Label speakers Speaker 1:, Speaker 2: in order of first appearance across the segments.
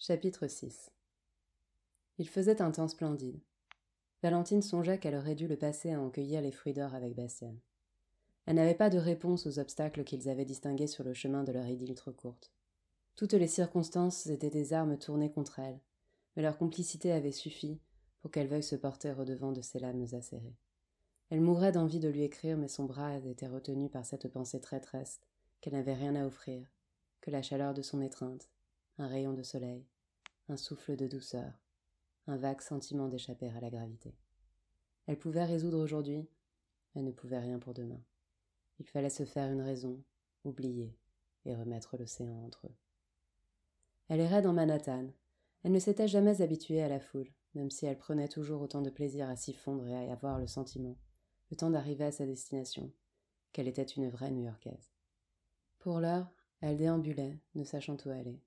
Speaker 1: Chapitre 6 Il faisait un temps splendide. Valentine songeait qu'elle aurait dû le passer à en cueillir les fruits d'or avec Bastien. Elle n'avait pas de réponse aux obstacles qu'ils avaient distingués sur le chemin de leur idylle trop courte. Toutes les circonstances étaient des armes tournées contre elle, mais leur complicité avait suffi pour qu'elle veuille se porter au-devant de ses lames acérées. Elle mourait d'envie de lui écrire, mais son bras était retenu par cette pensée traîtresse qu'elle n'avait rien à offrir, que la chaleur de son étreinte, un rayon de soleil, un souffle de douceur, un vague sentiment d'échapper à la gravité. Elle pouvait résoudre aujourd'hui, elle ne pouvait rien pour demain. Il fallait se faire une raison, oublier et remettre l'océan entre eux. Elle errait dans Manhattan. Elle ne s'était jamais habituée à la foule, même si elle prenait toujours autant de plaisir à s'y fondre et à y avoir le sentiment, le temps d'arriver à sa destination, qu'elle était une vraie New-Yorkaise. Pour l'heure, elle déambulait, ne sachant où aller.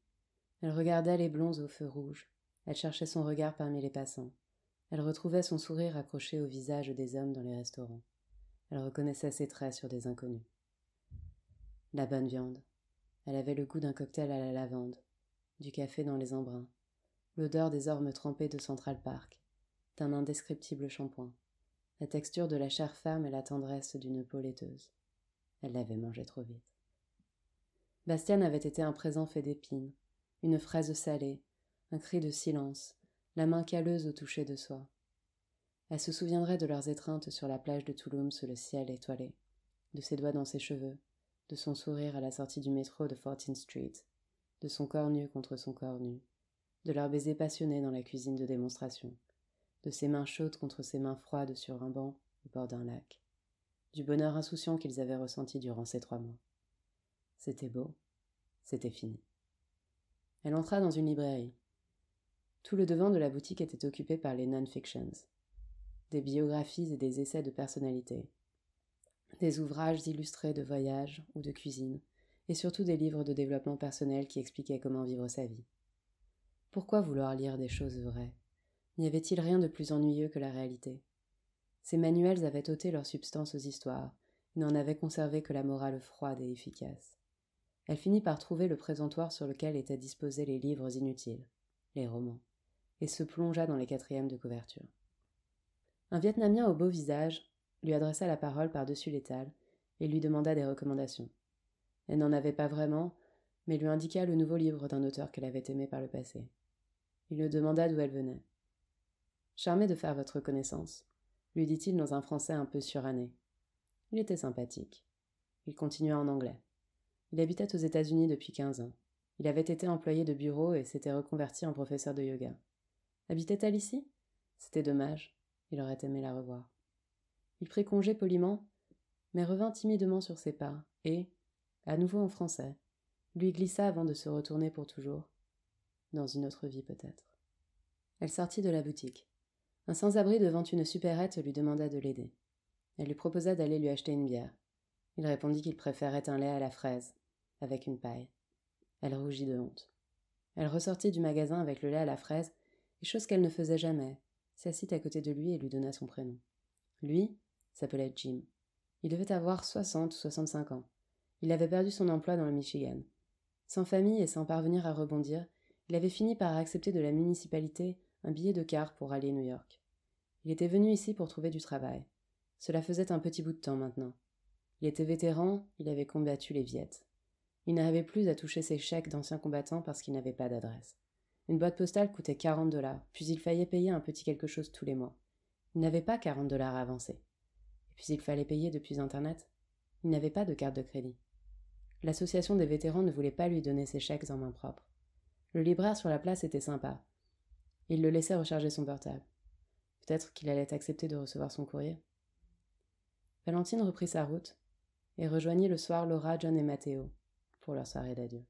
Speaker 1: Elle regardait les blonds au feu rouge, elle cherchait son regard parmi les passants. Elle retrouvait son sourire accroché au visage des hommes dans les restaurants. Elle reconnaissait ses traits sur des inconnus. La bonne viande. Elle avait le goût d'un cocktail à la lavande, du café dans les embruns, l'odeur des ormes trempés de Central Park, d'un indescriptible shampoing, la texture de la chair ferme et la tendresse d'une peau laiteuse. Elle l'avait mangé trop vite. Bastien avait été un présent fait d'épines, une fraise salée, un cri de silence, la main calleuse au toucher de soi. Elle se souviendrait de leurs étreintes sur la plage de Toulouse sous le ciel étoilé, de ses doigts dans ses cheveux, de son sourire à la sortie du métro de Fourteenth Street, de son corps nu contre son corps nu, de leurs baisers passionnés dans la cuisine de démonstration, de ses mains chaudes contre ses mains froides sur un banc au bord d'un lac, du bonheur insouciant qu'ils avaient ressenti durant ces trois mois. C'était beau, c'était fini. Elle entra dans une librairie. Tout le devant de la boutique était occupé par les non-fictions, des biographies et des essais de personnalité, des ouvrages illustrés de voyage ou de cuisine, et surtout des livres de développement personnel qui expliquaient comment vivre sa vie. Pourquoi vouloir lire des choses vraies? N'y avait-il rien de plus ennuyeux que la réalité? Ces manuels avaient ôté leur substance aux histoires, n'en avaient conservé que la morale froide et efficace. Elle finit par trouver le présentoir sur lequel étaient disposés les livres inutiles, les romans, et se plongea dans les quatrièmes de couverture. Un Vietnamien au beau visage lui adressa la parole par-dessus l'étal et lui demanda des recommandations. Elle n'en avait pas vraiment, mais lui indiqua le nouveau livre d'un auteur qu'elle avait aimé par le passé. Il le demanda d'où elle venait. Charmé de faire votre connaissance, lui dit-il dans un français un peu suranné. Il était sympathique. Il continua en anglais. Il habitait aux États-Unis depuis quinze ans. Il avait été employé de bureau et s'était reconverti en professeur de yoga. Habitait-elle ici? C'était dommage. Il aurait aimé la revoir. Il prit congé poliment, mais revint timidement sur ses pas, et, à nouveau en français, lui glissa avant de se retourner pour toujours. Dans une autre vie peut-être. Elle sortit de la boutique. Un sans-abri devant une supérette lui demanda de l'aider. Elle lui proposa d'aller lui acheter une bière. Il répondit qu'il préférait un lait à la fraise, avec une paille. Elle rougit de honte. Elle ressortit du magasin avec le lait à la fraise, et chose qu'elle ne faisait jamais, s'assit à côté de lui et lui donna son prénom. Lui s'appelait Jim. Il devait avoir soixante ou soixante-cinq ans. Il avait perdu son emploi dans le Michigan. Sans famille et sans parvenir à rebondir, il avait fini par accepter de la municipalité un billet de car pour aller New York. Il était venu ici pour trouver du travail. Cela faisait un petit bout de temps maintenant. Il était vétéran, il avait combattu les Viettes. Il n'arrivait plus à toucher ses chèques d'anciens combattants parce qu'il n'avait pas d'adresse. Une boîte postale coûtait 40 dollars, puis il fallait payer un petit quelque chose tous les mois. Il n'avait pas 40 dollars à avancer. Et puis il fallait payer depuis Internet. Il n'avait pas de carte de crédit. L'association des vétérans ne voulait pas lui donner ses chèques en main propre. Le libraire sur la place était sympa. Il le laissait recharger son portable. Peut-être qu'il allait accepter de recevoir son courrier. Valentine reprit sa route et rejoignit le soir Laura, John et Matteo pour leur soirée d'adieu.